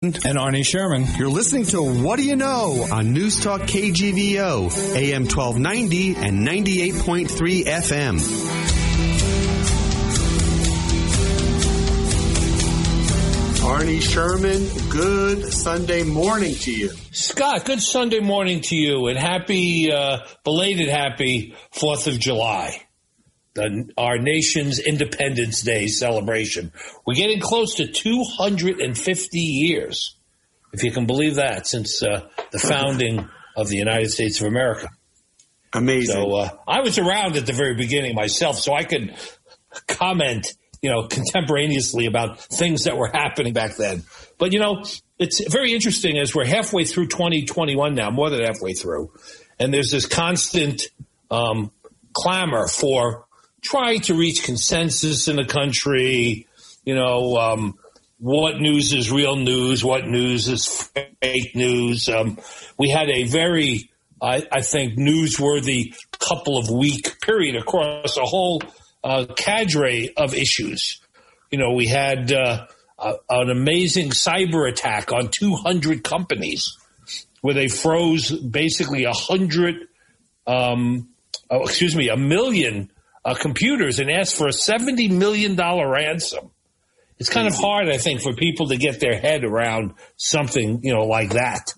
And Arnie Sherman. You're listening to What Do You Know on News Talk KGVO, AM 1290 and 98.3 FM. Arnie Sherman, good Sunday morning to you. Scott, good Sunday morning to you and happy, uh, belated happy 4th of July, the, our nation's Independence Day celebration. We're getting close to 250 years, if you can believe that, since uh, the founding of the United States of America. Amazing. So uh, I was around at the very beginning myself, so I could comment, you know, contemporaneously about things that were happening back then. But you know, it's very interesting as we're halfway through 2021 now, more than halfway through, and there's this constant um, clamor for trying to reach consensus in the country. You know, um, what news is real news? What news is fake news? Um, we had a very I, I, think newsworthy couple of week period across a whole uh, cadre of issues. You know, we had uh, a, an amazing cyber attack on 200 companies where they froze basically a hundred, um, oh, excuse me, a million uh, computers and asked for a $70 million ransom. It's kind of hard, I think, for people to get their head around something, you know, like that.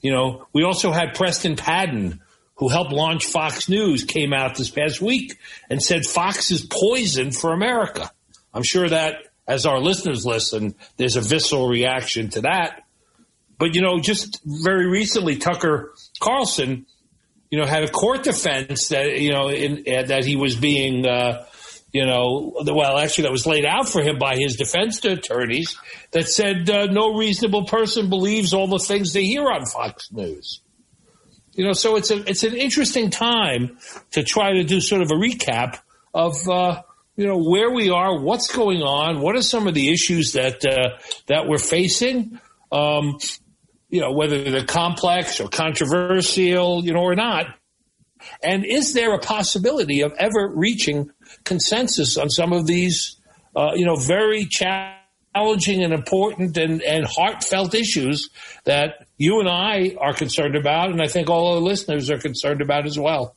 You know, we also had Preston Padden, who helped launch Fox News, came out this past week and said Fox is poison for America. I'm sure that as our listeners listen, there's a visceral reaction to that. But, you know, just very recently, Tucker Carlson, you know, had a court defense that, you know, in, uh, that he was being, uh, you know, well, actually, that was laid out for him by his defense attorneys that said uh, no reasonable person believes all the things they hear on Fox News. You know, so it's a it's an interesting time to try to do sort of a recap of uh, you know where we are, what's going on, what are some of the issues that uh, that we're facing. Um, you know, whether they're complex or controversial, you know, or not. And is there a possibility of ever reaching consensus on some of these, uh, you know, very challenging and important and, and heartfelt issues that you and I are concerned about, and I think all our listeners are concerned about as well.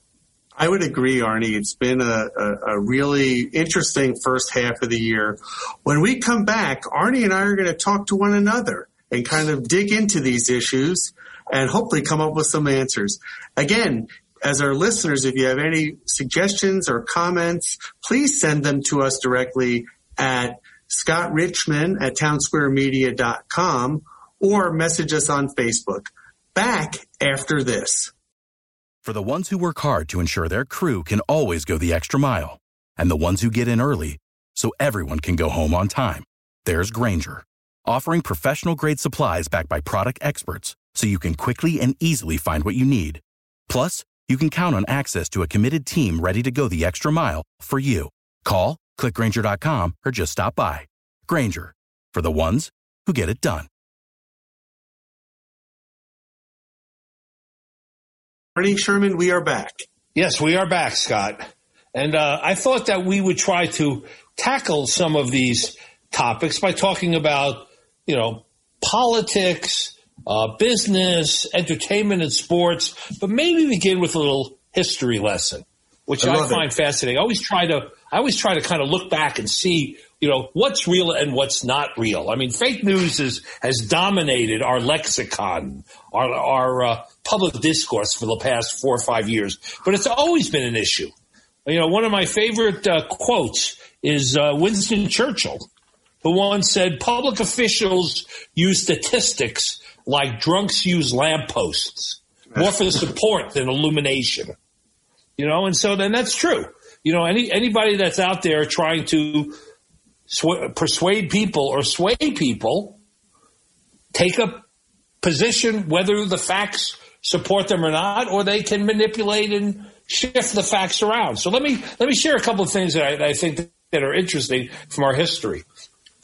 I would agree, Arnie. It's been a, a, a, really interesting first half of the year. When we come back, Arnie and I are going to talk to one another and kind of dig into these issues and hopefully come up with some answers. Again, as our listeners, if you have any suggestions or comments, please send them to us directly at Scott Richmond at townsquaremedia.com or message us on Facebook. Back after this. For the ones who work hard to ensure their crew can always go the extra mile, and the ones who get in early so everyone can go home on time, there's Grainger, offering professional grade supplies backed by product experts so you can quickly and easily find what you need. Plus, you can count on access to a committed team ready to go the extra mile for you. Call, clickgrainger.com, or just stop by. Grainger, for the ones who get it done. Morning, Sherman, we are back. Yes, we are back, Scott. And uh, I thought that we would try to tackle some of these topics by talking about, you know, politics, uh, business, entertainment, and sports, but maybe begin with a little history lesson, which I, I find it. fascinating. I always try to, I always try to kind of look back and see, you know, what's real and what's not real. I mean, fake news is, has dominated our lexicon, our, our uh, public discourse for the past four or five years, but it's always been an issue. You know, one of my favorite uh, quotes is uh, Winston Churchill, who once said, public officials use statistics like drunks use lampposts, more for support than illumination. You know, and so then that's true. You know, any anybody that's out there trying to sw- persuade people or sway people, take a position whether the facts support them or not, or they can manipulate and shift the facts around. So let me let me share a couple of things that I, that I think that are interesting from our history.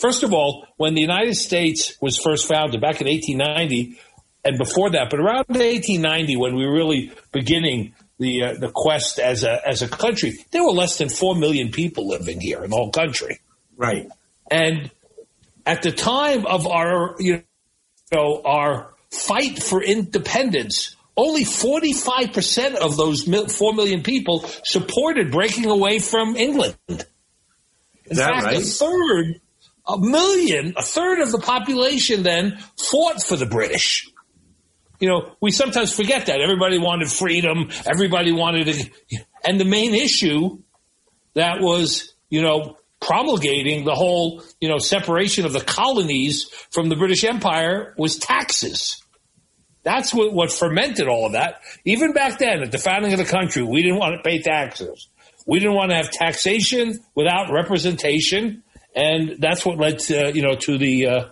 First of all, when the United States was first founded back in 1890, and before that, but around 1890, when we were really beginning the uh, the quest as a as a country, there were less than four million people living here in the whole country. Right. And at the time of our you know our fight for independence, only 45% of those 4 million people supported breaking away from England. In Is that fact, right? a third, a million, a third of the population then fought for the British. You know, we sometimes forget that. Everybody wanted freedom. Everybody wanted to, and the main issue that was, you know, promulgating the whole, you know, separation of the colonies from the British Empire was taxes. That's what, what fermented all of that. Even back then, at the founding of the country, we didn't want to pay taxes. We didn't want to have taxation without representation, and that's what led to you know to the uh,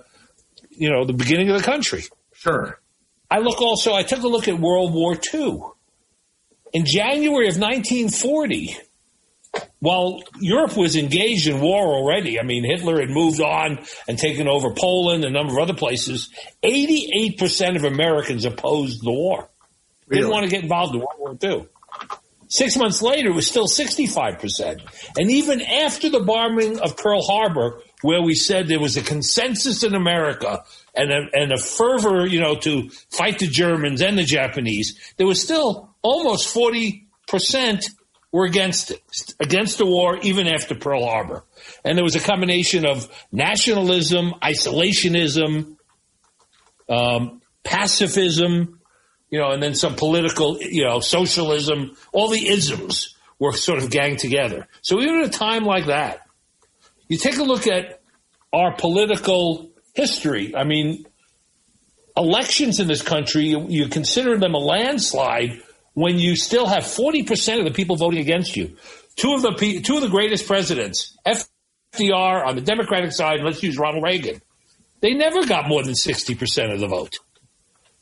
you know the beginning of the country. Sure. I look also. I took a look at World War II. In January of 1940, while Europe was engaged in war already, I mean, Hitler had moved on and taken over Poland and a number of other places, 88% of Americans opposed the war. Didn't want to get involved in World War II. Six months later, it was still 65%. And even after the bombing of Pearl Harbor, where we said there was a consensus in America and a, and a fervor, you know, to fight the Germans and the Japanese, there was still almost 40% were against it, against the war, even after Pearl Harbor. And there was a combination of nationalism, isolationism, um, pacifism, you know, and then some political, you know, socialism, all the isms were sort of ganged together. So even at a time like that, you take a look at our political history. I mean, elections in this country, you, you consider them a landslide when you still have 40% of the people voting against you. Two of the, two of the greatest presidents, FDR on the Democratic side, let's use Ronald Reagan, they never got more than 60% of the vote.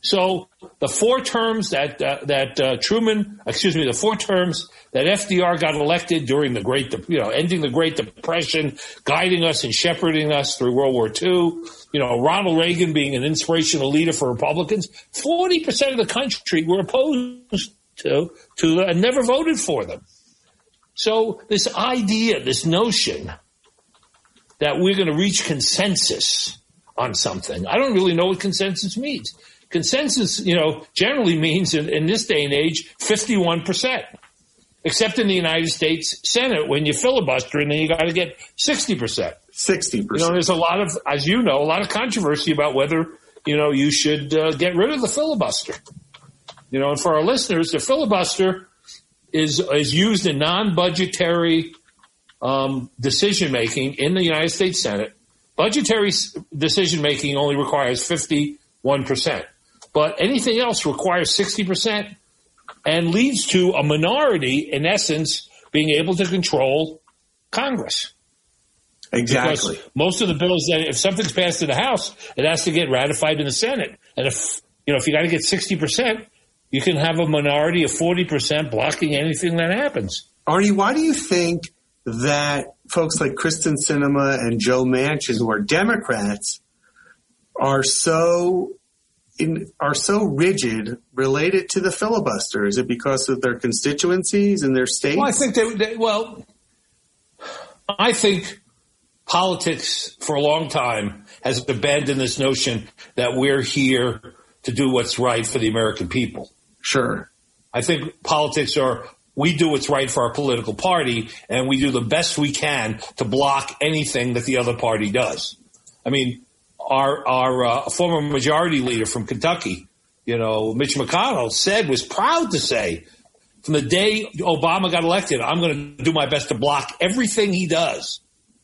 So the four terms that uh, that uh, Truman, excuse me, the four terms that FDR got elected during the Great, you know, ending the Great Depression, guiding us and shepherding us through World War II. You know, Ronald Reagan being an inspirational leader for Republicans. Forty percent of the country were opposed to to and never voted for them. So this idea, this notion that we're going to reach consensus on something, I don't really know what consensus means consensus, you know, generally means in, in this day and age, 51%. Except in the United States Senate, when you filibuster, and then you got to get 60%. Sixty You know, there's a lot of, as you know, a lot of controversy about whether, you know, you should uh, get rid of the filibuster. You know, and for our listeners, the filibuster is, is used in non-budgetary um, decision making in the United States Senate. Budgetary decision making only requires 51%. But anything else requires 60% and leads to a minority, in essence, being able to control Congress. Exactly. Because most of the bills that if something's passed in the House, it has to get ratified in the Senate. And if you know if you got to get sixty percent, you can have a minority of forty percent blocking anything that happens. Arnie, why do you think that folks like Kyrsten Sinema and Joe Manchin, who are Democrats, are so in, are so rigid related to the filibuster? Is it because of their constituencies and their states? Well, I think they, they well, I think politics for a long time has abandoned this notion that we're here to do what's right for the American people. sure. I think politics are we do what's right for our political party and we do the best we can to block anything that the other party does. I mean, our our uh, former majority leader from Kentucky, you know, Mitch McConnell said was proud to say from the day Obama got elected, I'm going to do my best to block everything he does.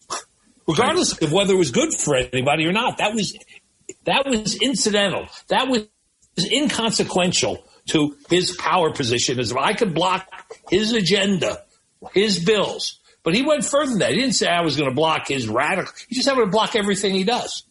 Regardless of whether it was good for anybody or not. That was that was incidental. That was inconsequential to his power position as I could block his agenda, his bills. But he went further than that. He didn't say I was going to block his radical. He just I would block everything he does.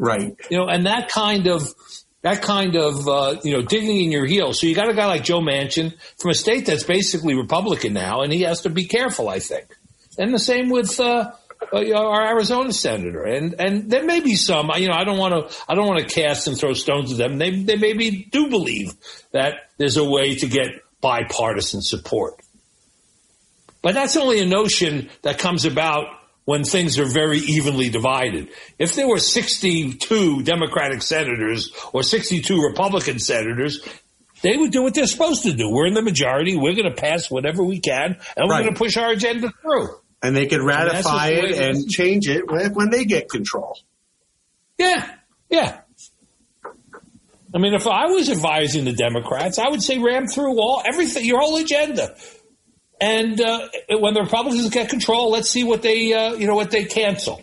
Right. You know, and that kind of that kind of uh, you know digging in your heels. So you got a guy like Joe Manchin from a state that's basically Republican now, and he has to be careful. I think, and the same with. Uh, uh, our Arizona senator, and and there may be some. You know, I don't want to. I don't want to cast and throw stones at them. They they maybe do believe that there's a way to get bipartisan support, but that's only a notion that comes about when things are very evenly divided. If there were 62 Democratic senators or 62 Republican senators, they would do what they're supposed to do. We're in the majority. We're going to pass whatever we can, and we're Right. going to push our agenda through. And they could ratify it and is. change it when they get control. Yeah, yeah. I mean, if I was advising the Democrats, I would say ram through all everything, your whole agenda. And uh, when the Republicans get control, let's see what they, uh, you know, what they cancel.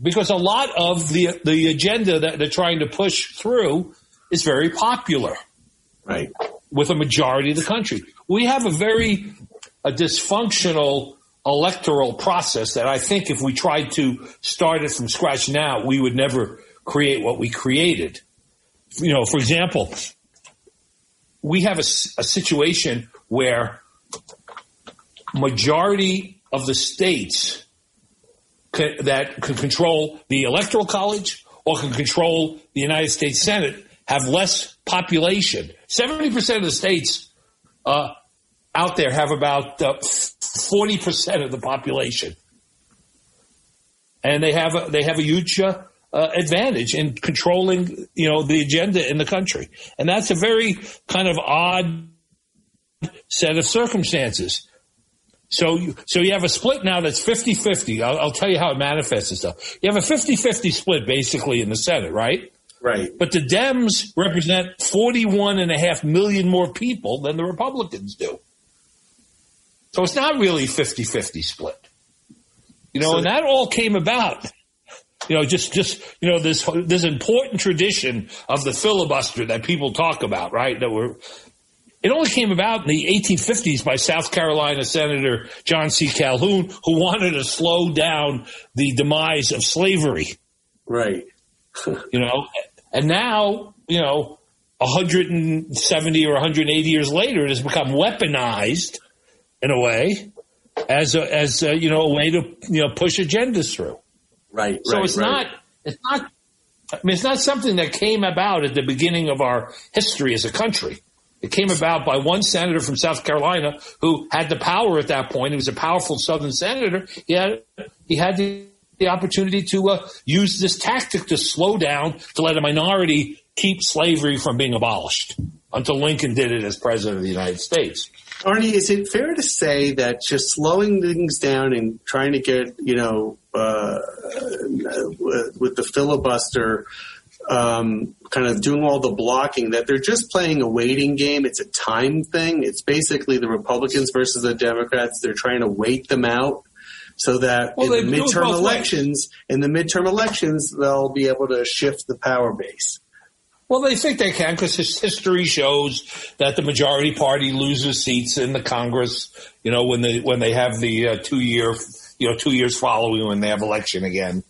Because a lot of the the agenda that they're trying to push through is very popular Right. with a majority of the country. We have a very a dysfunctional electoral process that I think if we tried to start it from scratch now, we would never create what we created. You know, for example, we have a situation where majority of the states that can control the electoral college or can control the United States Senate have less population. 70% of the states uh, out there have about uh, 40% of the population. And they have a, they have a huge uh, uh, advantage in controlling, you know, the agenda in the country. And that's a very kind of odd set of circumstances. So, you, so you have a split now that's 50-50. I'll, I'll tell you how it manifests itself. You have a 50-50 split basically in the Senate, right? Right. But the Dems represent 41 and a half million more people than the Republicans do. So it's not really 50-50 split. You know, So- and that all came about. You know, just, just, you know, this, this important tradition of the filibuster that people talk about, right? That we're, it only came about in the 1850s by South Carolina Senator John C. Calhoun, who wanted to slow down the demise of slavery Right. you know, and now, you know, 170 or 180 years later, it has become weaponized in a way as a, as a, you know, a way to, you know, push agendas through. Right. So right, it's right. not, it's not, I mean, it's not something that came about at the beginning of our history as a country. It came about by one senator from South Carolina who had the power at that point. He was a powerful Southern senator. He had, he had the, the opportunity to uh, use this tactic to slow down, to let a minority keep slavery from being abolished until Lincoln did it as president of the United States. Arnie, is it fair to say that just slowing things down and trying to get, you know, uh, with the filibuster, um, kind of doing all the blocking, that they're just playing a waiting game? It's a time thing. It's basically the Republicans versus the Democrats. They're trying to wait them out so that Well, in the they do it midterm both ways. elections, in the midterm elections, they'll be able to shift the power base. Well, they think they can because history shows that the majority party loses seats in the Congress. You know, when they when they have the uh, two year, you know, two years following when they have election again.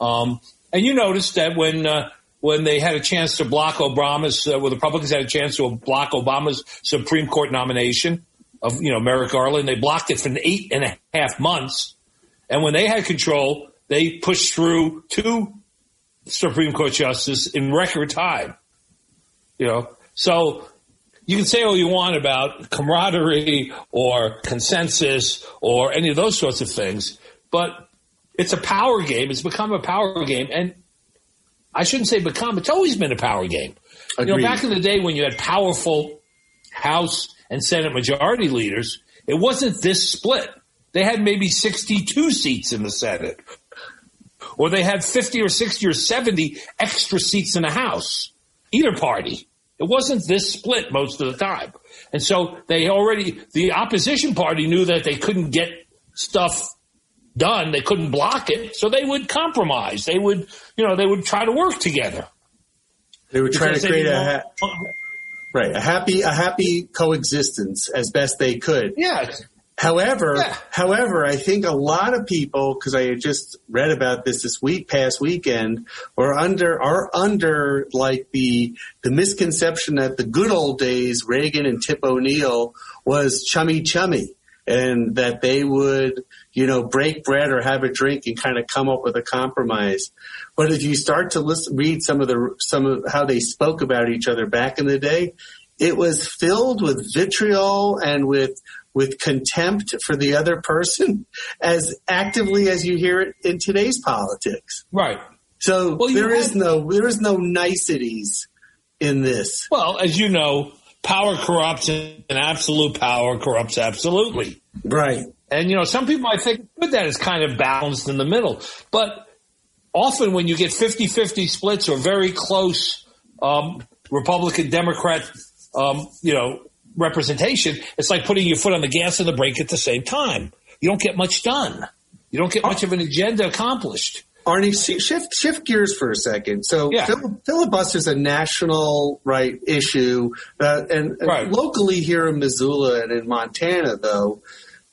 Um, and you notice that when uh, when they had a chance to block Obama's, uh, when the Republicans had a chance to block Obama's Supreme Court nomination of you know Merrick Garland, they blocked it for eight and a half months. And when they had control, they pushed through two Supreme Court justices in record time. You know, so you can say all you want about camaraderie or consensus or any of those sorts of things, but it's a power game. It's become a power game, and I shouldn't say become. It's always been a power game. You know, back in the day when you had powerful House and Senate majority leaders, it wasn't this split. They had maybe 62 seats in the Senate, or they had 50 or 60 or 70 extra seats in the House. Either party. It wasn't this split most of the time. And so they already, the opposition party knew that they couldn't get stuff done. They couldn't block it. So they would compromise. They would, you know, they would try to work together. They were trying to create a ha- right a happy a happy coexistence as best they could. Yeah. However, Yeah. however, I think a lot of people, because I had just read about this this week, past weekend, are under are under like the the misconception that the good old days, Reagan and Tip O'Neill was chummy chummy, and that they would, you know, break bread or have a drink and kind of come up with a compromise. But if you start to listen, read some of the some of how they spoke about each other back in the day, it was filled with vitriol and with with contempt for the other person as actively as you hear it in today's politics. Right. So Well, there is had- no there is no niceties in this. Well, as you know, power corrupts and absolute power corrupts absolutely. Right. And, you know, some people might think good that is kind of balanced in the middle. But often when you get 50 50 splits or very close um, Republican Democrat, um, you know, representation, it's like putting your foot on the gas and the brake at the same time. You don't get much done. You don't get much of an agenda accomplished. Arnie, shift shift gears for a second. So Yeah. fil- filibuster's a national right issue, uh, and, and Right. locally here in Missoula and in Montana, though,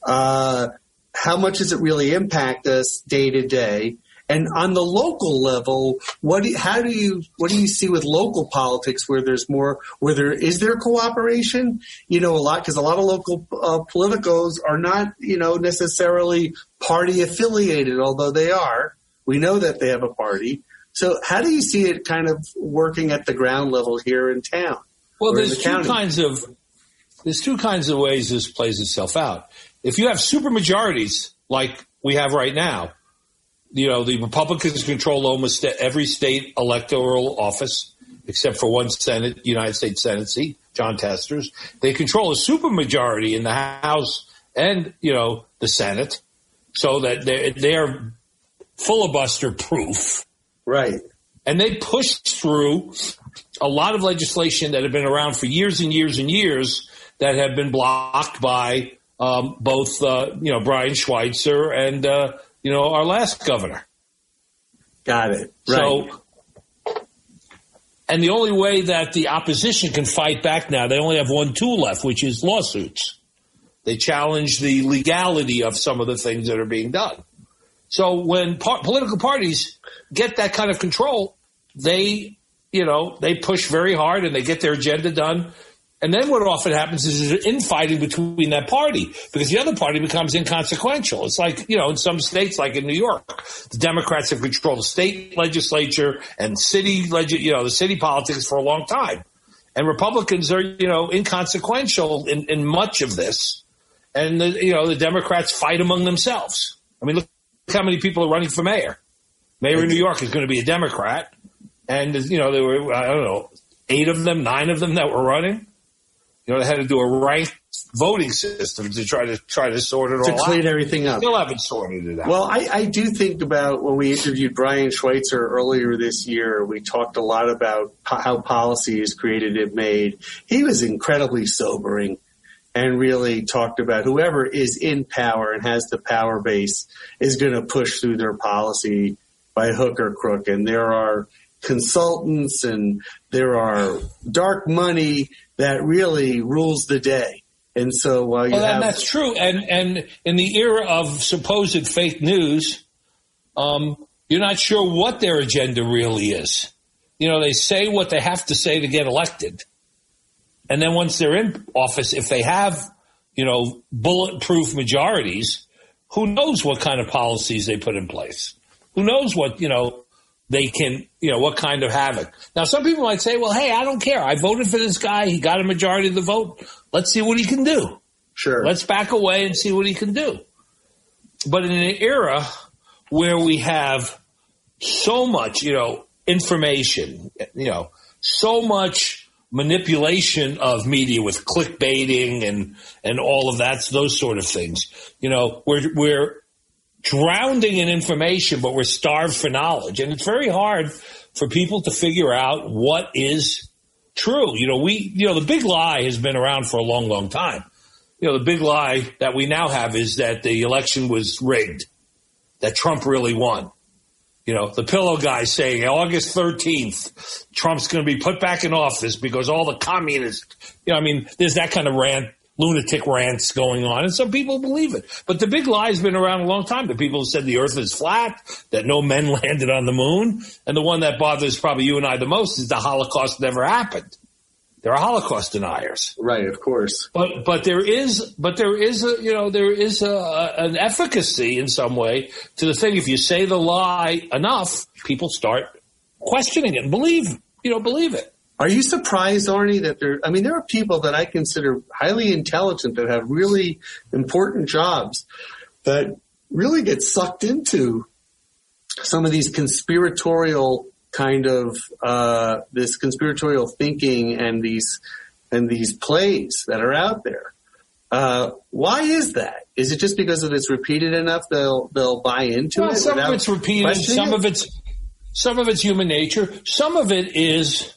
uh, how much does it really impact us day to day? And on the local level, what do, how do you what do you see with local politics where there's more where there is there cooperation? You know, a lot because a lot of local uh, politicos are not you know necessarily party affiliated, although they are. We know that they have a party. So how do you see it kind of working at the ground level here in town? Well, there's the two county? kinds of there's two kinds of ways this plays itself out. If you have super majorities like we have right now, you know the Republicans control almost every state electoral office except for one Senate, United States Senate seat, Jon Tester's. They control a super majority in the House and you know the Senate, so that they're, they're filibuster proof Right. and they pushed through a lot of legislation that had been around for years and years and years that had been blocked by um, both, uh, you know, Brian Schweitzer and, uh, you know, our last governor. Got it. Right. So, and the only way that the opposition can fight back now, they only have one tool left, which is lawsuits. They challenge the legality of some of the things that are being done. So when par- political parties get that kind of control, they, you know, they push very hard and they get their agenda done. And then what often happens is there's infighting between that party because the other party becomes inconsequential. It's like, you know, in some states, like in New York, the Democrats have controlled the state legislature and city, leg- you know, the city politics for a long time. And Republicans are, you know, inconsequential in, in much of this. And, the, you know, the Democrats fight among themselves. I mean, look how many people are running for mayor. Mayor of New York is going to be a Democrat. And, you know, there were, I don't know, eight of them, nine of them that were running. You know, they had to do a ranked voting system to try to try to sort it all to all clean out. everything up. Still haven't sorted it out. Well, I, I do think about when we interviewed Brian Schweitzer earlier this year, we talked a lot about how policy is created and made. He was incredibly sobering and really talked about whoever is in power and has the power base is going to push through their policy by hook or crook. And there are consultants and there are dark money that really rules the day. And so while you Well, have and that's true. And and in the era of supposed fake news, um, you're not sure what their agenda really is. You know, they say what they have to say to get elected, and then once they're in office, if they have, you know, bulletproof majorities, who knows what kind of policies they put in place? Who knows what you know they can, you know, what kind of havoc. Now, some people might say, well, hey, I don't care. I voted for this guy. He got a majority of the vote. Let's see what he can do. sure. Let's back away and see what he can do. But in an era where we have so much, you know, information, you know, so much manipulation of media with clickbaiting and and all of that, those sort of things. You know, we're we're drowning in information, but we're starved for knowledge, and it's very hard for people to figure out what is true. You know, we you know the big lie has been around for a long, long time you know, the big lie that we now have is that the election was rigged, that Trump really won. You know, the pillow guy saying August 13th, Trump's going to be put back in office because all the communists, you know, I mean, there's that kind of rant lunatic rants going on, and some people believe it. But the big lie has been around a long time. The people who said the Earth is flat, that no men landed on the moon, and the one that bothers probably you and I the most is the Holocaust never happened. There are Holocaust deniers, right? Of course, but but there is but there is a you know there is a, a, an efficacy in some way to the thing. If you say the lie enough, people start questioning it and believe you know believe it. Are you surprised, Arnie, that there? I mean, there are people that I consider highly intelligent that have really important jobs that really get sucked into some of these conspiratorial kind of uh, this conspiratorial thinking and these and these plays that are out there. Uh, why is that? Is it just because if it's repeated enough, they'll they'll buy into well, it? Some of it's repeated. Some it? of it's some of it's human nature. Some of it is,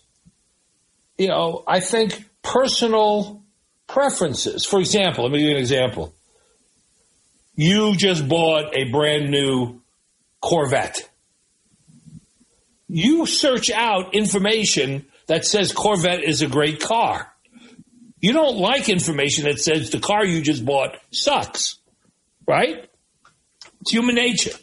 you know, I think personal preferences. For example, let me give you an example. You just bought a brand new Corvette you search out information that says Corvette is a great car. You don't like information that says the car you just bought sucks, right? It's human nature.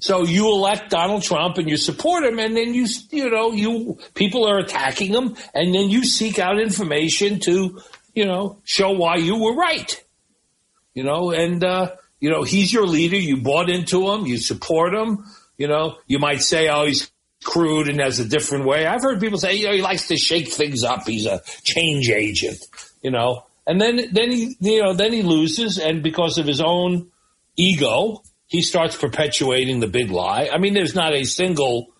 So you elect Donald Trump and you support him, and then you, you know, you people are attacking him, and then you seek out information to, you know, show why you were right. You know, and uh, you know he's your leader. You bought into him. You support him. You know, you might say, oh, he's crude and has a different way. I've heard people say, you know, he likes to shake things up. He's a change agent, you know, and then, then he, you know, then he loses. And because of his own ego, he starts perpetuating the big lie. I mean, there's not a single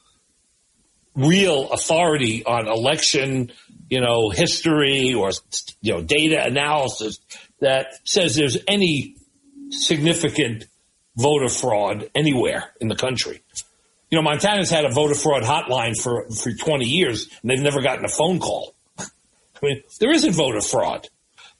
real authority on election, you know, history or, you know, data analysis that says there's any significant voter fraud anywhere in the country. You know, Montana's had a voter fraud hotline for, for 20 years and they've never gotten a phone call. I mean, there isn't voter fraud.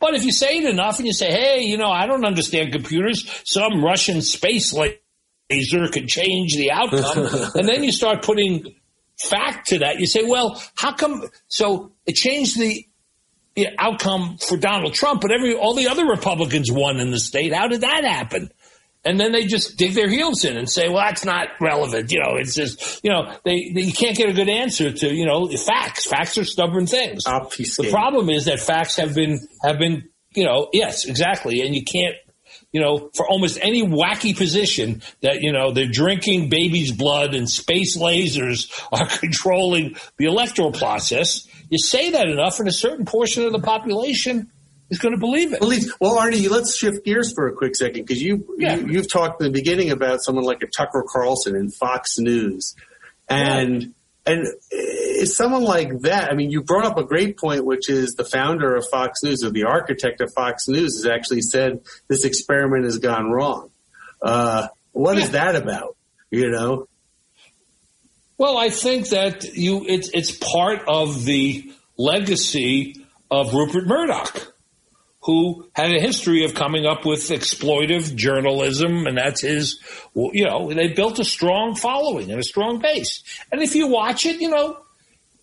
But if you say it enough and you say, hey, you know, I don't understand computers, some Russian space laser could change the outcome, and then you start putting fact to that, you say, well, how come? So it changed the outcome for Donald Trump, but every all the other Republicans won in the state. How did that happen? And then they just dig their heels in and say, "Well, that's not relevant." You know, it's just you know they, they you can't get a good answer to you know facts. Facts are stubborn things. Obfuscate. The problem is that facts have been have been you know yes exactly, and you can't you know for almost any wacky position that you know they're drinking baby's blood and space lasers are controlling the electoral process. You say that enough, and a certain portion of the population is going to believe it. Well, Arnie, let's shift gears for a quick second because you, yeah. you have talked in the beginning about someone like a Tucker Carlson and Fox News, and right. and is someone like that. I mean, you brought up a great point, which is the founder of Fox News or the architect of Fox News has actually said this experiment has gone wrong. Uh, what yeah. is that about? You know. Well, I think that you it's it's part of the legacy of Rupert Murdoch who had a history of coming up with exploitive journalism, and that's his, you know, they built a strong following and a strong base. And if you watch it, you know,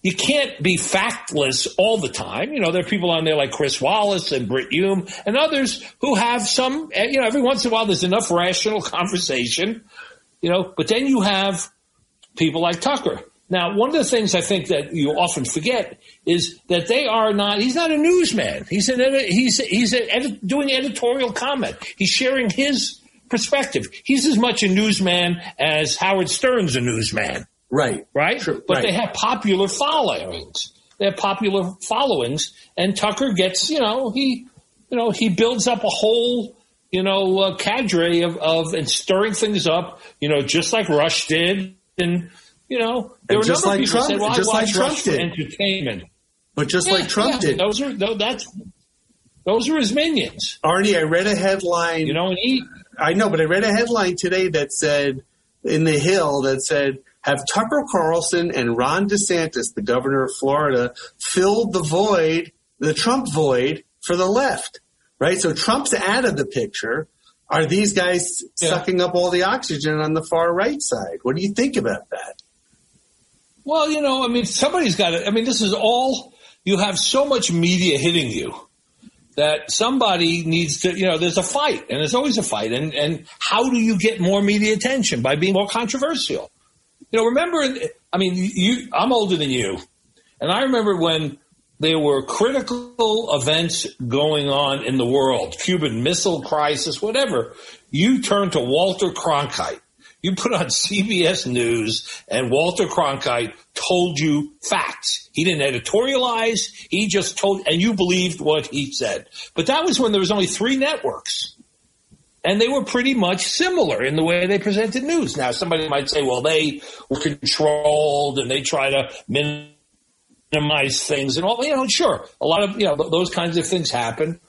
you can't be factless all the time. You know, there are people on there like Chris Wallace and Brit Hume and others who have some, eh, you know, every once in a while there's enough rational conversation, you know, but then you have people like Tucker now, one of the things I think that you often forget is that they are not. He's not a newsman. He's an he's he's edit, doing editorial comment. He's sharing his perspective. He's as much a newsman as Howard Stern's a newsman. Right. Right. True. But right. they have popular followings. They have popular followings, and Tucker gets you know he you know he builds up a whole you know uh, cadre of of and stirring things up. You know, just like Rush did and you know, there and were just like Trump, say, well, just like Trump did. entertainment. But just yeah, like Trump yeah, did. Those are that's those are his minions. Arnie, I read a headline. You know, and he. I know, but I read a headline today that said in the Hill that said have Tucker Carlson and Ron DeSantis, the governor of Florida, filled the void, the Trump void for the left. Right? So Trump's out of the picture. Are these guys yeah. sucking up all the oxygen on the far right side? What do you think about that? Well, you know, I mean, somebody's got it. I mean, this is all, you have so much media hitting you that somebody needs to, you know, there's a fight and there's always a fight. And, and how do you get more media attention? By being more controversial. You know, remember, I mean, you, I'm older than you. And I remember when there were critical events going on in the world, Cuban Missile Crisis, whatever. You turned to Walter Cronkite. You put on CBS News and Walter Cronkite told you facts. He didn't editorialize. He just told, and you believed what he said. But that was when there was only three networks. And they were pretty much similar in the way they presented news. Now, somebody might say, well, they were controlled and they try to minimize things and all, you know, sure. A lot of, you know, those kinds of things happen.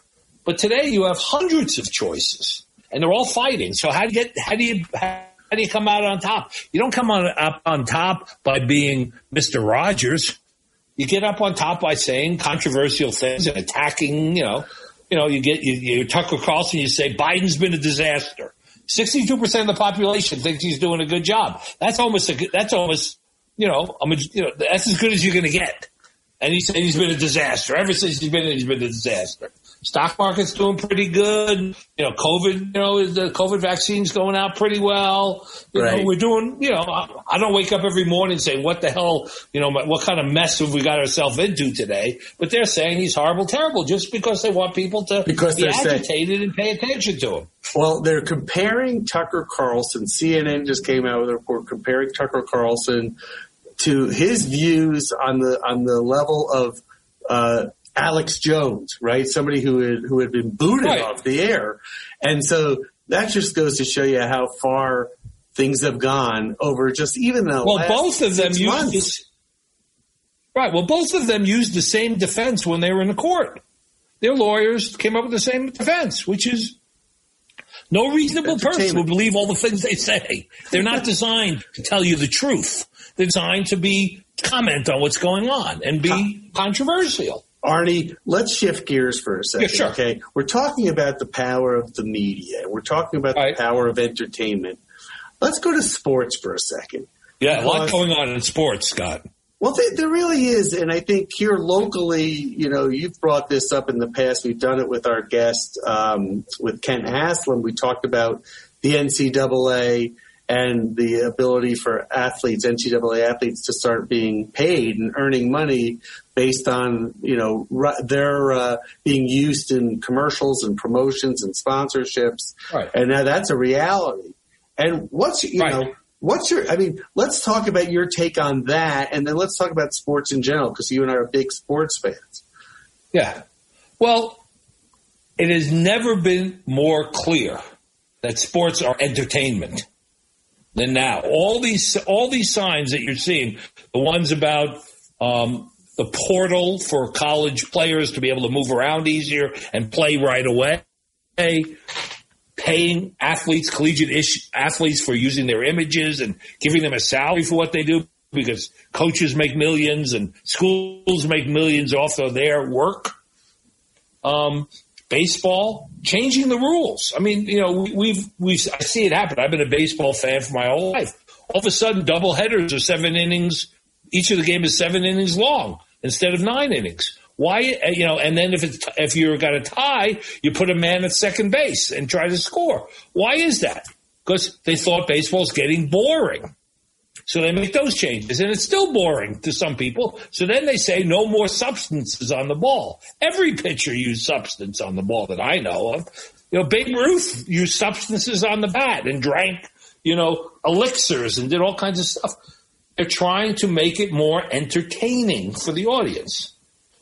But today you have hundreds of choices and they're all fighting. So how do you get, how do you, how do you come out on top? You don't come on up on top by being Mr. Rogers. You get up on top by saying controversial things and attacking, you know, you know, you get you, you Tucker Carlson, you say Biden's been a disaster. Sixty-two percent of the population thinks he's doing a good job. That's almost a, that's almost you know, mean, you know, that's as good as you're going to get. And he said he's been a disaster ever since he's been. He's been a disaster. Stock market's doing pretty good. You know, COVID, you know, the COVID vaccine's going out pretty well. You right. know, we're doing, you know, I, I, don't wake up every morning saying, what the hell, you know, what kind of mess have we got ourselves into today? But they're saying he's horrible, terrible just because they want people to because be agitated saying, and pay attention to him. Well, they're comparing Tucker Carlson. CNN just came out with a report comparing Tucker Carlson to his views on the, on the level of, uh, Alex Jones, right? Somebody who had, who had been booted right. off the air. And so that just goes to show you how far things have gone over just even the well, both of them used this, right. Well, both of them used the same defense when they were in the court. Their lawyers came up with the same defense, which is no reasonable person would believe all the things they say. They're not designed to tell you the truth. They're designed to be comment on what's going on and be controversial. Arnie, let's shift gears for a second. Yeah, sure. Okay. We're talking about the power of the media. We're talking about right. the power of entertainment. Let's go to sports for a second. Yeah, a lot going on in sports, Scott. Well, there, there, really is. And I think here locally, you know, you've brought this up in the past. We've done it with our guest, um, with Kent Haslam. We talked about the NCAA and the ability for athletes, NCAA athletes, to start being paid and earning money based on you know their uh, being used in commercials and promotions and sponsorships, right. and now that's a reality. And what's you right. know what's your? I mean, let's talk about your take on that, and then let's talk about sports in general because you and I are big sports fans. Yeah, well, it has never been more clear that sports are entertainment than now. All these all these signs that you're seeing, the ones about um, the portal for college players to be able to move around easier and play right away, paying athletes, collegiate ish, athletes for using their images and giving them a salary for what they do because coaches make millions and schools make millions off of their work. Um, baseball changing the rules. I mean, you know, we, we've we I see it happen. I've been a baseball fan for my whole life. All of a sudden, double headers are seven innings. Each of the game is seven innings long instead of nine innings. Why, uh, you know, and then if it's, if you've got a tie, you put a man at second base and try to score. Why is that? Because they thought baseball's getting boring. So they make those changes and it's still boring to some people. So then they say no more substances on the ball. Every pitcher used substance on the ball that I know of. You know, Babe Ruth used substances on the bat and drank, you know, elixirs and did all kinds of stuff. They're trying to make it more entertaining for the audience.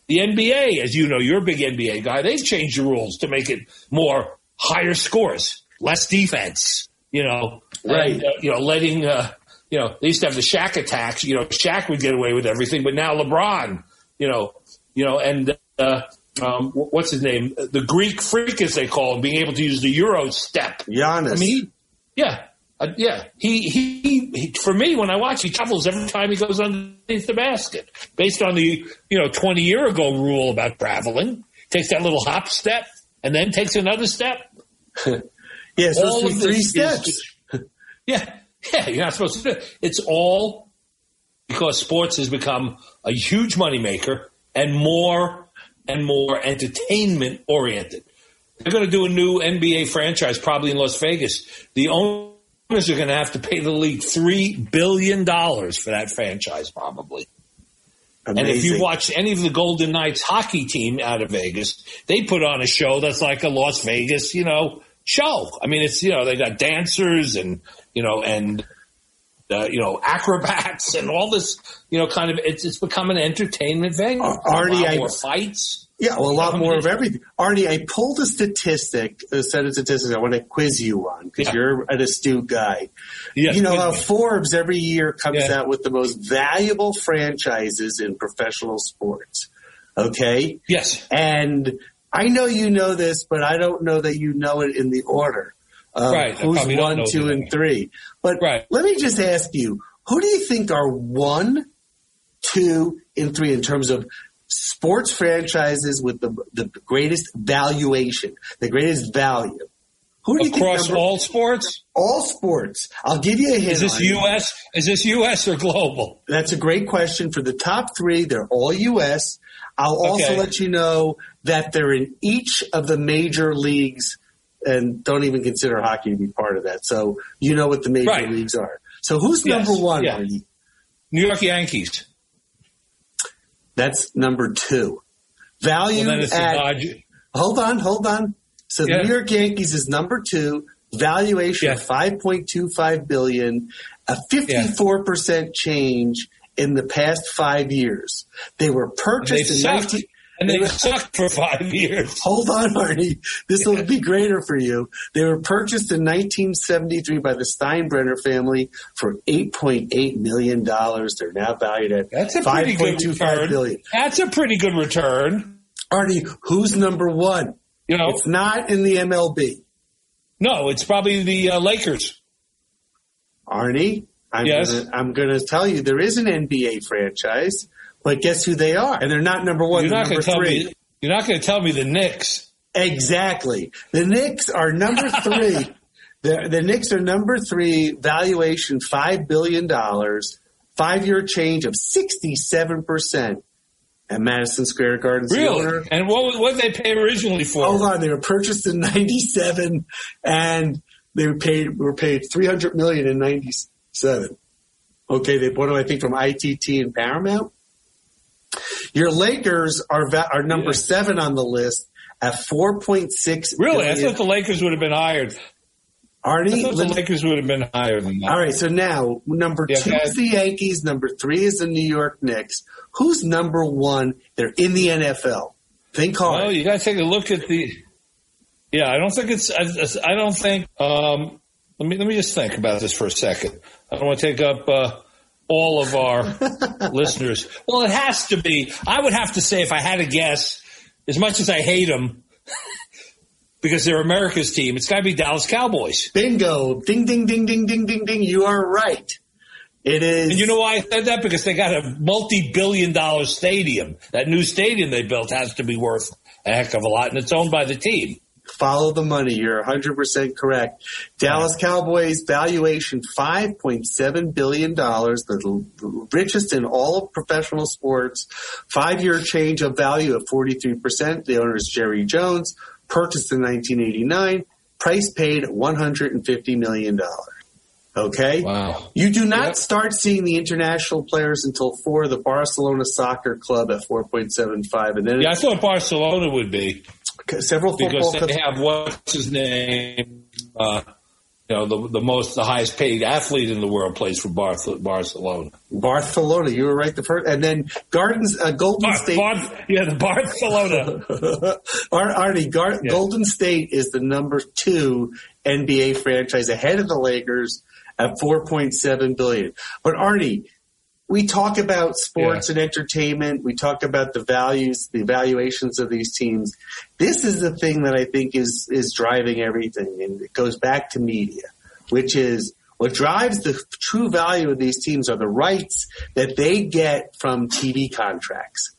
The NBA, as you know, you're a big NBA guy, they've changed the rules to make it more higher scores, less defense, you know, right. And, uh, you know, letting, uh, you know, they used to have the Shaq attacks. You know, Shaq would get away with everything, but now LeBron, you know, you know, and uh, um, what's his name? The Greek freak, as they call him, being able to use the Euro step. Giannis. I mean, he, yeah, uh, yeah. He, he, he, for me, when I watch, he travels every time he goes underneath the basket, based on the you know twenty year ago rule about traveling. Takes that little hop step and then takes another step. yeah, so three steps. Is, yeah, yeah, you're not supposed to do it. It's all because sports has become a huge moneymaker and more and more entertainment oriented. They're going to do a new NBA franchise probably in Las Vegas. The owners are going to have to pay the league $3 billion for that franchise, probably. Amazing. And if you watch any of the Golden Knights hockey team out of Vegas, they put on a show that's like a Las Vegas, you know, show. I mean, it's, you know, they got dancers and, you know, and uh, you know, acrobats and all this, you know, kind of, it's, it's become an entertainment venue. Uh, Arnie, a lot more fights. Yeah, well, a lot more of everything. Arnie, I pulled a statistic, a set of statistics I want to quiz you on because yeah. you're an astute guy. Yes, you know how Forbes every year comes yeah. out with the most valuable franchises in professional sports. Okay? Yes. And I know you know this, but I don't know that you know it in the order. Um, right. Who's one, two, and three. But right. let me just ask you, who do you think are one, two, and three in terms of sports franchises with the, the greatest valuation, the greatest value? Who do you Across think all sports? All sports. I'll give you a hint. Is this U.S.? Is this U.S. or global? That's a great question. For the top three, they're all U.S. I'll okay. also let you know that they're in each of the major leagues and don't even consider hockey to be part of that. So you know what the major right. leagues are. So who's yes. number one? Yeah. New York Yankees. That's number two. Value well, at, hold on, hold on. So yeah. the New York Yankees is number two. Valuation yeah. of five point two five billion, a fifty four percent change in the past five years. They were purchased in 19, and they sucked for five years. Hold on, Arnie. This will be greater for you. They were purchased in 1973 by the Steinbrenner family for 8.8 million dollars. They're now valued at That's a pretty good return. Billion. That's a pretty good return. Arnie, who's number one? You know, it's not in the MLB. No, it's probably the uh, Lakers. Arnie, I'm yes. gonna, I'm going to tell you there is an NBA franchise. But guess who they are? And they're not number one. You're not going to tell me. You're not going to tell me the Knicks. Exactly. The Knicks are number three. the, the Knicks are number three. Valuation five billion dollars. Five year change of sixty seven percent at Madison Square Garden. Really? And what what did they pay originally for? Hold on, they were purchased in '97, and they were paid were paid 300 million in '97. Okay, they bought them I think from ITT and Paramount. Your Lakers are are number yeah. seven on the list at four point six. Really, billion. I thought the Lakers would have been hired. Arnie, I the Lakers would have been higher than that. All right, so now number yeah, two is the Yankees. Number three is the New York Knicks. Who's number one? They're in the NFL. Think hard. Well, you got to take a look at the. Yeah, I don't think it's. I, I don't think. Um, let me let me just think about this for a second. I don't want to take up. Uh, all of our listeners. Well, it has to be. I would have to say, if I had to guess, as much as I hate them, because they're America's team, it's got to be Dallas Cowboys. Bingo! Ding, ding, ding, ding, ding, ding, ding. You are right. It is. And you know why I said that? Because they got a multi-billion dollar stadium. That new stadium they built has to be worth a heck of a lot, and it's owned by the team. Follow the money. You're 100% correct. Dallas Cowboys valuation $5.7 billion, the richest in all of professional sports. Five year change of value of 43%. The owner is Jerry Jones, purchased in 1989, price paid $150 million. Okay. Wow. You do not yep. start seeing the international players until for the Barcelona Soccer Club at 4.75, and then yeah, I thought Barcelona would be several because they have what's his name, uh, you know, the the most the highest paid athlete in the world plays for Barth- Barcelona. Barcelona, you were right the first, and then Gardens uh, Golden Bar- State. Bar- yeah, the Barcelona. Arnie, Gar- yeah. Golden State is the number two NBA franchise ahead of the Lakers at 4.7 billion. But Arnie, we talk about sports yeah. and entertainment. We talk about the values, the evaluations of these teams. This is the thing that I think is, is driving everything. And it goes back to media, which is what drives the true value of these teams are the rights that they get from TV contracts.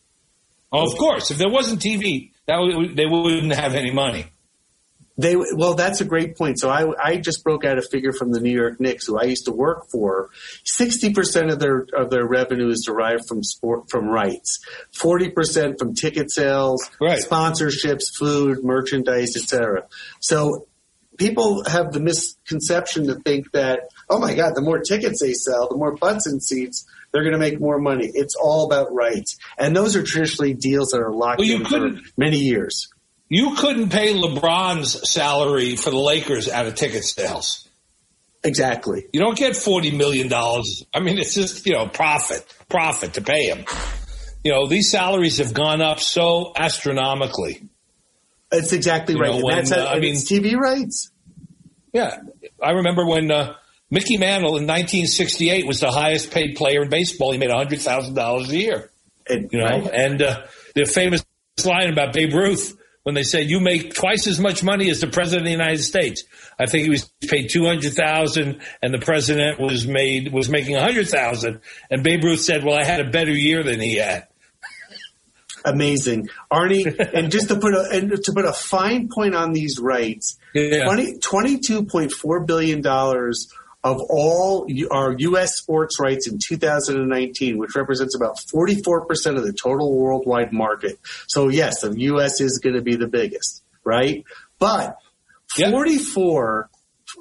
Oh, of course. If there wasn't TV, that would, they wouldn't have any money. They well, that's a great point. So I, I just broke out a figure from the New York Knicks, who I used to work for. Sixty percent of their of their revenue is derived from sport from rights. Forty percent from ticket sales, right. sponsorships, food, merchandise, etc. So people have the misconception to think that oh my god, the more tickets they sell, the more butts in seats, they're going to make more money. It's all about rights, and those are traditionally deals that are locked well, in for many years. You couldn't pay LeBron's salary for the Lakers out of ticket sales. Exactly. You don't get forty million dollars. I mean, it's just you know profit, profit to pay him. You know, these salaries have gone up so astronomically. That's exactly you right. Know, when, that's uh, I mean, TV rights. Yeah, I remember when uh, Mickey Mantle in 1968 was the highest paid player in baseball. He made hundred thousand dollars a year. And, you know, right. and uh, the famous line about Babe Ruth when they said you make twice as much money as the president of the United States. I think he was paid two hundred thousand, and the president was made was making a hundred thousand. And Babe Ruth said, "Well, I had a better year than he had." Amazing, Arnie. and just to put a and to put a fine point on these rights, yeah. 22.4 billion dollars of all our U.S. sports rights in 2019, which represents about 44% of the total worldwide market. So yes, the U.S. is going to be the biggest, right? But 44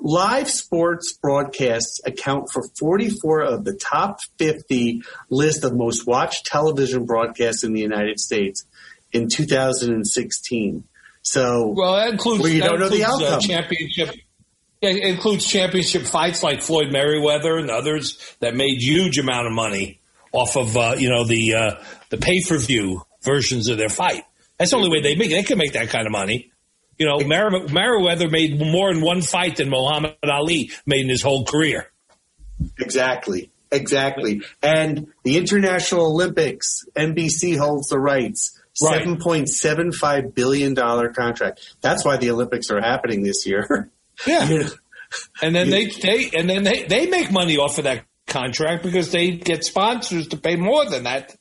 live sports broadcasts account for 44 of the top 50 list of most watched television broadcasts in the United States in 2016. So, well, that includes, well, you that don't know the uh, outcome. championship it includes championship fights like Floyd Mayweather and others that made huge amount of money off of uh, you know the uh, the pay per view versions of their fight. That's the only way they make. They can make that kind of money. You know, Mayweather made more in one fight than Muhammad Ali made in his whole career. Exactly, exactly. And the International Olympics, NBC holds the rights. Right. Seven point seven five billion dollar contract. That's why the Olympics are happening this year. Yeah. and then they, they and then they, they make money off of that contract because they get sponsors to pay more than that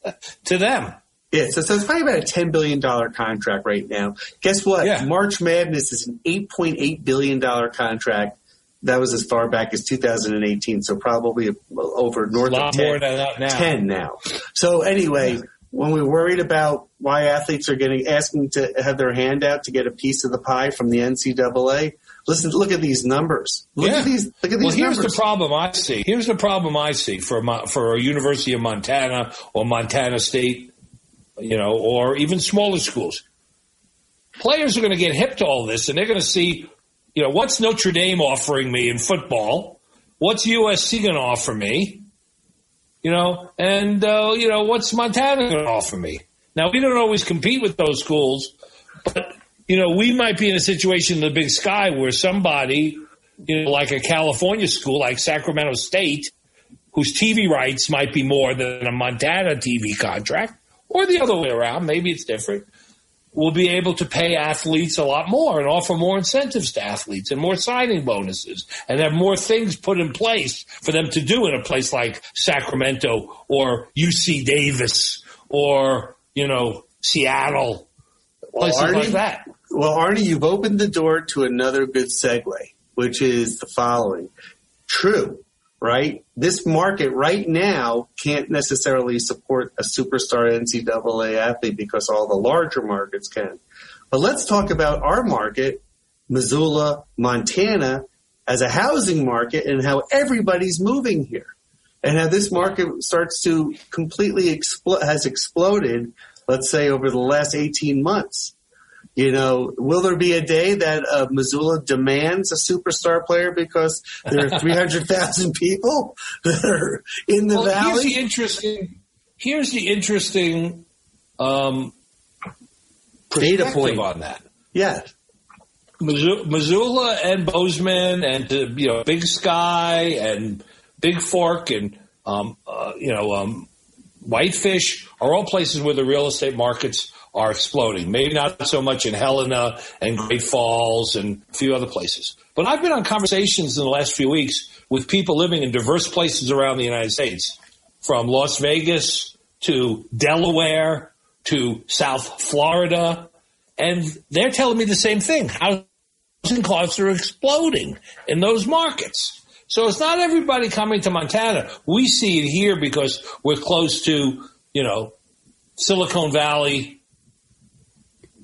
to them. Yeah, so, so it's probably about a ten billion dollar contract right now. Guess what? Yeah. March Madness is an eight point eight billion dollar contract. That was as far back as 2018, so probably over north of 10, now. 10 now. So anyway, when we're worried about why athletes are getting asking to have their hand out to get a piece of the pie from the NCAA, Listen, look at these numbers. Look yeah. at these. Look at these. Well, here's numbers. the problem I see. Here's the problem I see for for a University of Montana or Montana State, you know, or even smaller schools. Players are going to get hip to all this, and they're going to see, you know, what's Notre Dame offering me in football? What's USC going to offer me? You know, and uh, you know, what's Montana going to offer me? Now we don't always compete with those schools, but you know, we might be in a situation in the big sky where somebody, you know, like a California school like Sacramento State, whose TV rights might be more than a Montana TV contract, or the other way around, maybe it's different, will be able to pay athletes a lot more and offer more incentives to athletes and more signing bonuses and have more things put in place for them to do in a place like Sacramento or UC Davis or, you know, Seattle, places well, Arnie, like that. Well, Arnie, you've opened the door to another good segue, which is the following. True, right? This market right now can't necessarily support a superstar NCAA athlete because all the larger markets can. But let's talk about our market, Missoula, Montana, as a housing market and how everybody's moving here and how this market starts to completely expl- has exploded, let's say over the last 18 months. You know, will there be a day that uh, Missoula demands a superstar player because there are 300,000 people that are in the well, valley? Here's the interesting, here's the interesting um, data point on that. Yeah. Missoula and Bozeman and uh, you know Big Sky and Big Fork and um, uh, you know um, Whitefish are all places where the real estate markets are exploding. Maybe not so much in Helena and Great Falls and a few other places. But I've been on conversations in the last few weeks with people living in diverse places around the United States, from Las Vegas to Delaware to South Florida. And they're telling me the same thing. Housing costs are exploding in those markets. So it's not everybody coming to Montana. We see it here because we're close to, you know, Silicon Valley,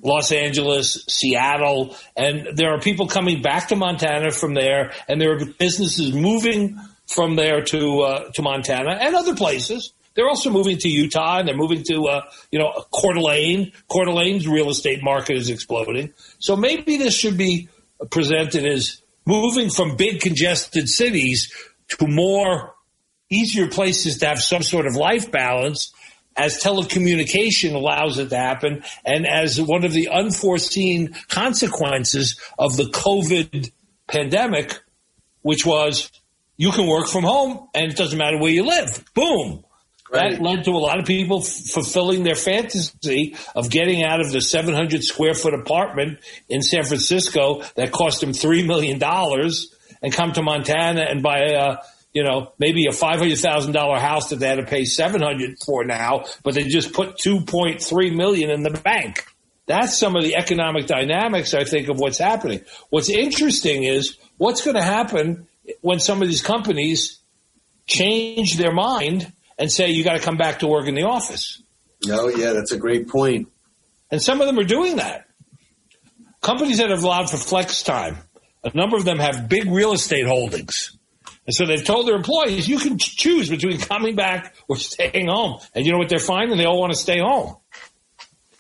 Los Angeles, Seattle, and there are people coming back to Montana from there, and there are businesses moving from there to uh, to Montana and other places. They're also moving to Utah, and they're moving to uh, you know Coeur d'Alene. Coeur d'Alene's real estate market is exploding. So maybe this should be presented as moving from big congested cities to more easier places to have some sort of life balance as telecommunication allows it to happen and as one of the unforeseen consequences of the COVID pandemic, which was you can work from home and it doesn't matter where you live. Boom. Right. That led to a lot of people f- fulfilling their fantasy of getting out of the 700 square foot apartment in San Francisco that cost them $3 million and come to Montana and buy a, you know, maybe a $500,000 house that they had to pay 700 for now, but they just put 2.3 million in the bank. That's some of the economic dynamics, I think, of what's happening. What's interesting is what's going to happen when some of these companies change their mind and say, you got to come back to work in the office. Oh, yeah, that's a great point. And some of them are doing that. Companies that have allowed for flex time, a number of them have big real estate holdings. And so they've told their employees, you can choose between coming back or staying home. And you know what they're finding? They all want to stay home.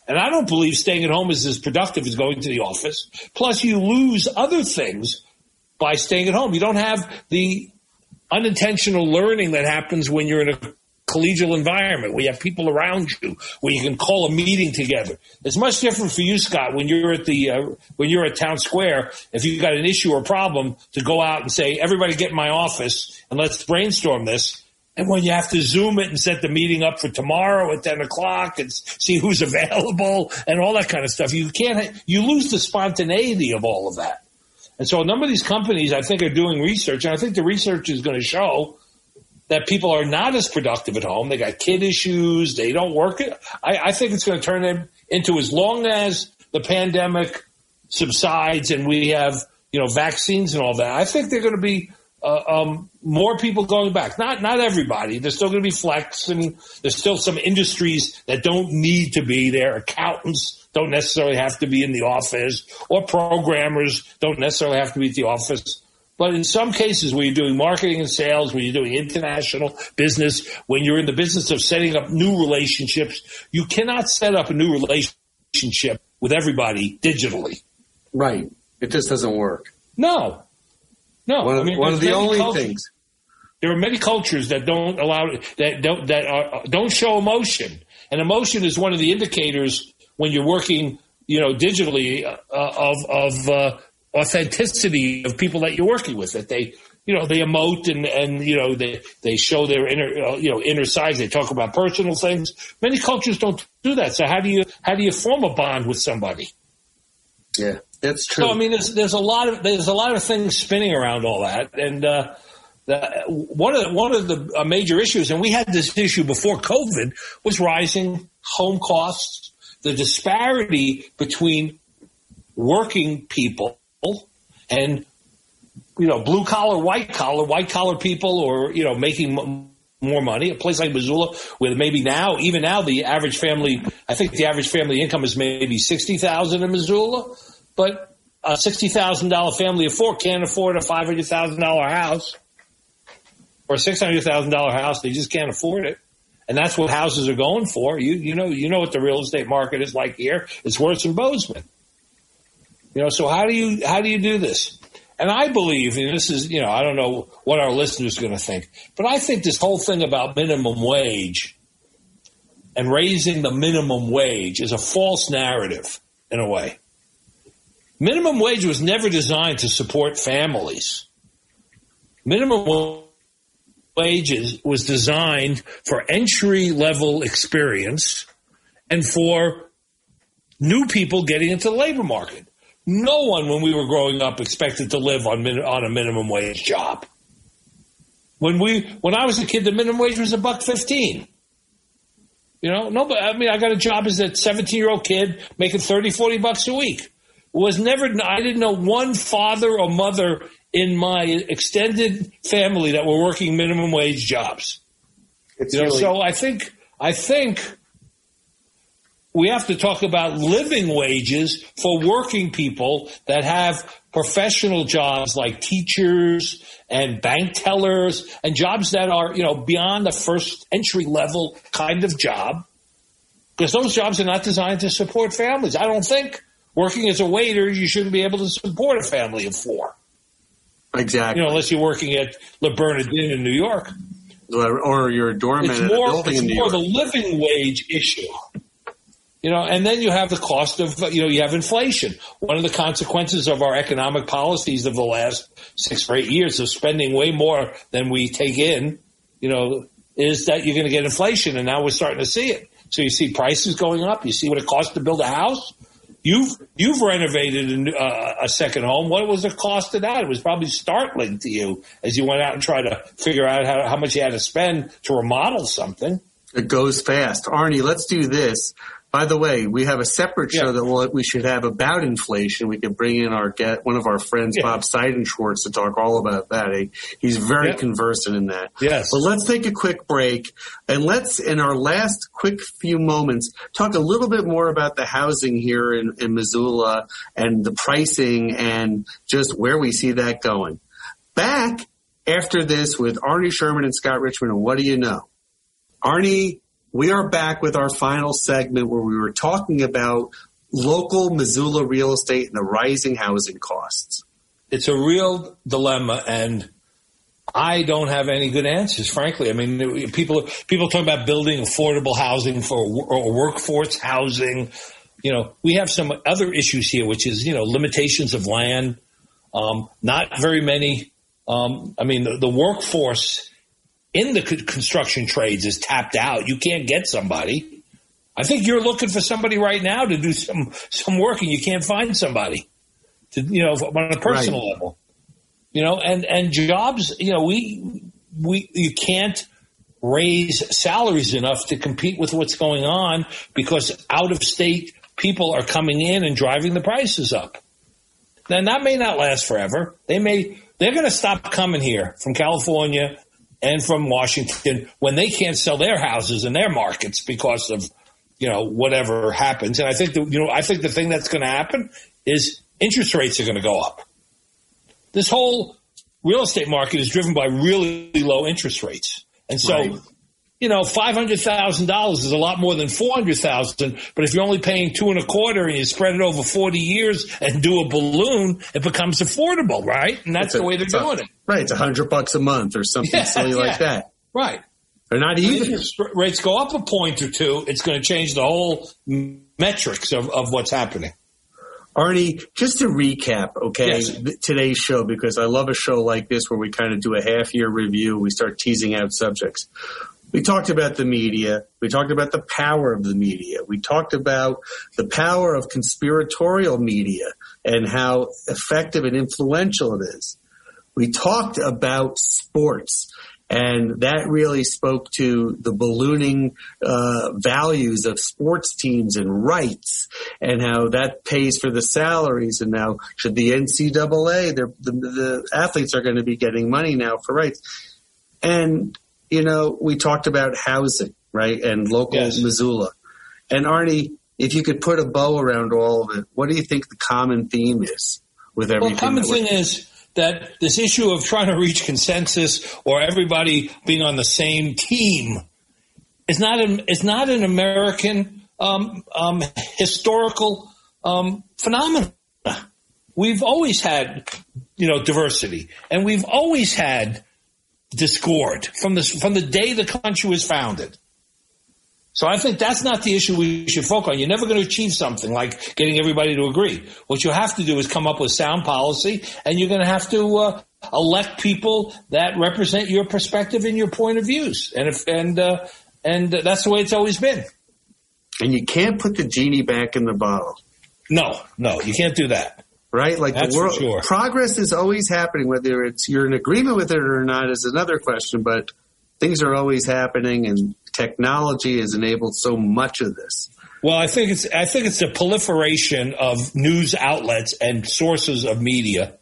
And I don't believe staying at home is as productive as going to the office. Plus, you lose other things by staying at home. You don't have the unintentional learning that happens when you're in a collegial environment where you have people around you, where you can call a meeting together. It's much different for you, Scott, when you're at the uh, when you're at town square. If you've got an issue or problem, to go out and say, "Everybody, get in my office and let's brainstorm this." And when you have to zoom it and set the meeting up for tomorrow at ten o'clock and see who's available and all that kind of stuff, you can't. You lose the spontaneity of all of that. And so a number of these companies, I think, are doing research, and I think the research is going to show that people are not as productive at home. They got kid issues. They don't work. I, I think it's going to turn into as long as the pandemic subsides and we have, you know, vaccines and all that. I think they're going to be uh, um, more people going back. Not not everybody. There's still going to be flex, and there's still some industries that don't need to be there. Accountants don't necessarily have to be in the office, or programmers don't necessarily have to be at the office. But in some cases, when you're doing marketing and sales, when you're doing international business, when you're in the business of setting up new relationships, you cannot set up a new relationship with everybody digitally. Right. It just doesn't work. No. No. One of, I mean, one of the only cultures, things. There are many cultures that don't allow that don't that are, don't show emotion, and emotion is one of the indicators when you're working, you know, digitally uh, of of uh, authenticity of people that you're working with. That they, you know, they emote and and you know they they show their inner uh, you know inner sides. They talk about personal things. Many cultures don't do that. So how do you how do you form a bond with somebody? Yeah, that's true. So I mean, there's there's a lot of there's a lot of things spinning around all that, and uh, the, one of the, one of the uh, major issues, and we had this issue before COVID, was rising home costs, the disparity between working people and you know blue collar, white collar, white collar people, or you know making more money. A place like Missoula, where maybe now, even now, the average family, I think the average family income is maybe sixty thousand in Missoula, but a sixty thousand dollar family of four can't afford a five hundred thousand dollar house or a six hundred thousand dollar house. They just can't afford it. And that's what houses are going for. You you know you know what the real estate market is like here. It's worse than Bozeman. You know, so how do you how do you do this? And I believe, and this is, you know, I don't know what our listeners are going to think, but I think this whole thing about minimum wage and raising the minimum wage is a false narrative in a way. Minimum wage was never designed to support families. Minimum wages was designed for entry level experience and for new people getting into the labor market. No one, when we were growing up, expected to live on on a minimum wage job. When we, when I was a kid, the minimum wage was a buck fifteen. You know, no, but I mean, I got a job as a 17 year old kid making 30, 40 bucks a week. was never. I didn't know one father or mother in my extended family that were working minimum wage jobs. It's You know, really- so I think I think we have to talk about living wages for working people that have professional jobs like teachers and bank tellers and jobs that are, you know, beyond the first entry level kind of job. Because those jobs are not designed to support families. I don't think working as a waiter, you shouldn't be able to support a family of four. exactly. You know, unless you're working at Le Bernardin in New York. or you're a doorman it's more, it's in New more York. the living wage issue. You know, and then you have the cost of, you know, you have inflation. One of the consequences of our economic policies of the last six or eight years of spending way more than we take in, you know, is that you're going to get inflation. And now we're starting to see it. So you see prices going up. You see what it costs to build a house. You've you've renovated a, uh, a second home. What was the cost of that? It was probably startling to you as you went out and tried to figure out how, how much you had to spend to remodel something. It goes fast. Arnie, let's do this. By the way, we have a separate show Yeah. that we'll, we should have about inflation. We could bring in our get one of our friends, Yeah. Bob Seidenschwartz, to talk all about that. He, he's very Yeah. conversant in that. Yes. But let's take a quick break and let's, in our last quick few moments, talk a little bit more about the housing here in, in Missoula and the pricing and just where we see that going. Back after this with Arnie Sherman and Scott Richmond and What Do You Know? Arnie, we are back with our final segment where we were talking about local Missoula real estate and the rising housing costs. it's a real dilemma and I don't have any good answers, frankly. I mean, people people talk about building affordable housing for or workforce housing. You know, we have some other issues here, which is you know limitations of land. Um, not very many. Um, I mean, the, the workforce in the construction trades is tapped out. You can't get somebody. I think you're looking for somebody right now to do some some work, and you can't find somebody to you know on a personal Right. level. You know, and and jobs. You know, we we you can't raise salaries enough to compete with what's going on because out of state people are coming in and driving the prices up. Then that may not last forever. They may they're going to stop coming here from California and from Washington when they can't sell their houses in their markets because of you know whatever happens. And I think the, you know I think the thing that's going to happen is interest rates are going to go up. This whole real estate market is driven by really low interest rates, and so. Right. You know, five hundred thousand dollars is a lot more than four hundred thousand. But if you're only paying two and a quarter and you spread it over forty years and do a balloon, it becomes affordable, right? And that's a- the way they're it's a- doing it, Right, it's a hundred bucks a month or something Yeah, silly like yeah. that. right? They're not If even. interest rates go up a point or two, it's going to change the whole metrics of, of what's happening. Arnie, just to recap, okay, Yes. today's show, because I love a show like this where we kind of do a half year review. We start teasing out subjects. We talked about the media. We talked about the power of the media. We talked about the power of conspiratorial media and how effective and influential it is. We talked about sports and that really spoke to the ballooning uh, values of sports teams and rights and how that pays for the salaries and now should the NCAA the, the, the athletes are going to be getting money now for rights and you know we talked about housing right and local Yes. Missoula and Arnie if you could put a bow around all of it what do you think the common theme is with everything Well, the common thing is that this issue of trying to reach consensus or everybody being on the same team is not an is not an American um, um, historical um, phenomenon. We've always had, you know, diversity, and we've always had discord from the from the day the country was founded. So I think that's not the issue we should focus on. You're never going to achieve something like getting everybody to agree. What you have to do is come up with sound policy, and you're going to have to uh, elect people that represent your perspective and your point of views. And if and uh, and that's the way it's always been. and you can't put the genie back in the bottle No, no, you can't do that. Right? Like That's the world, sure. progress is always happening. Whether it's you're in agreement with it or not is another question. But things are always happening, and technology has enabled so much of this. Well, I think it's I think it's the proliferation of news outlets and sources of media,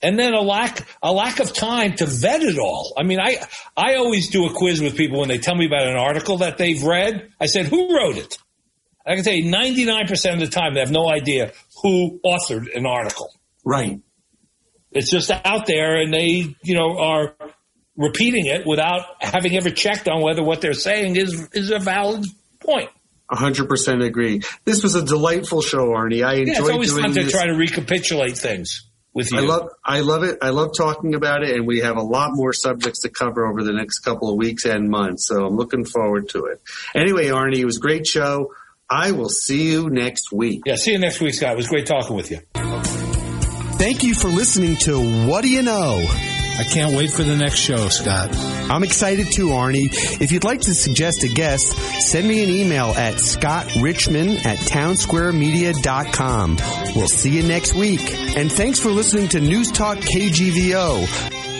and then a lack a lack of time to vet it all. I mean, I I always do a quiz with people when they tell me about an article that they've read. I said, "Who wrote it?" I can tell you, ninety nine percent of the time, they have no idea who authored an article. Right. It's just out there, and they you know are repeating it without having ever checked on whether what they're saying is is a valid point. 100% agree. This was a delightful show, Arnie. I enjoyed Yeah, it's always doing fun to this. try to recapitulate things with you. I love, I love it. I love talking about it, and we have a lot more subjects to cover over the next couple of weeks and months. So I'm looking forward to it. Anyway, Arnie, it was a great show. I will see you next week. yeah, see you next week, Scott. It was great talking with you. Thank you for listening to What Do You Know? I can't wait for the next show, Scott. I'm excited too, Arnie. If you'd like to suggest a guest, send me an email at scottrichman at townsquaremedia.com. We'll see you next week. And thanks for listening to News Talk KGVO.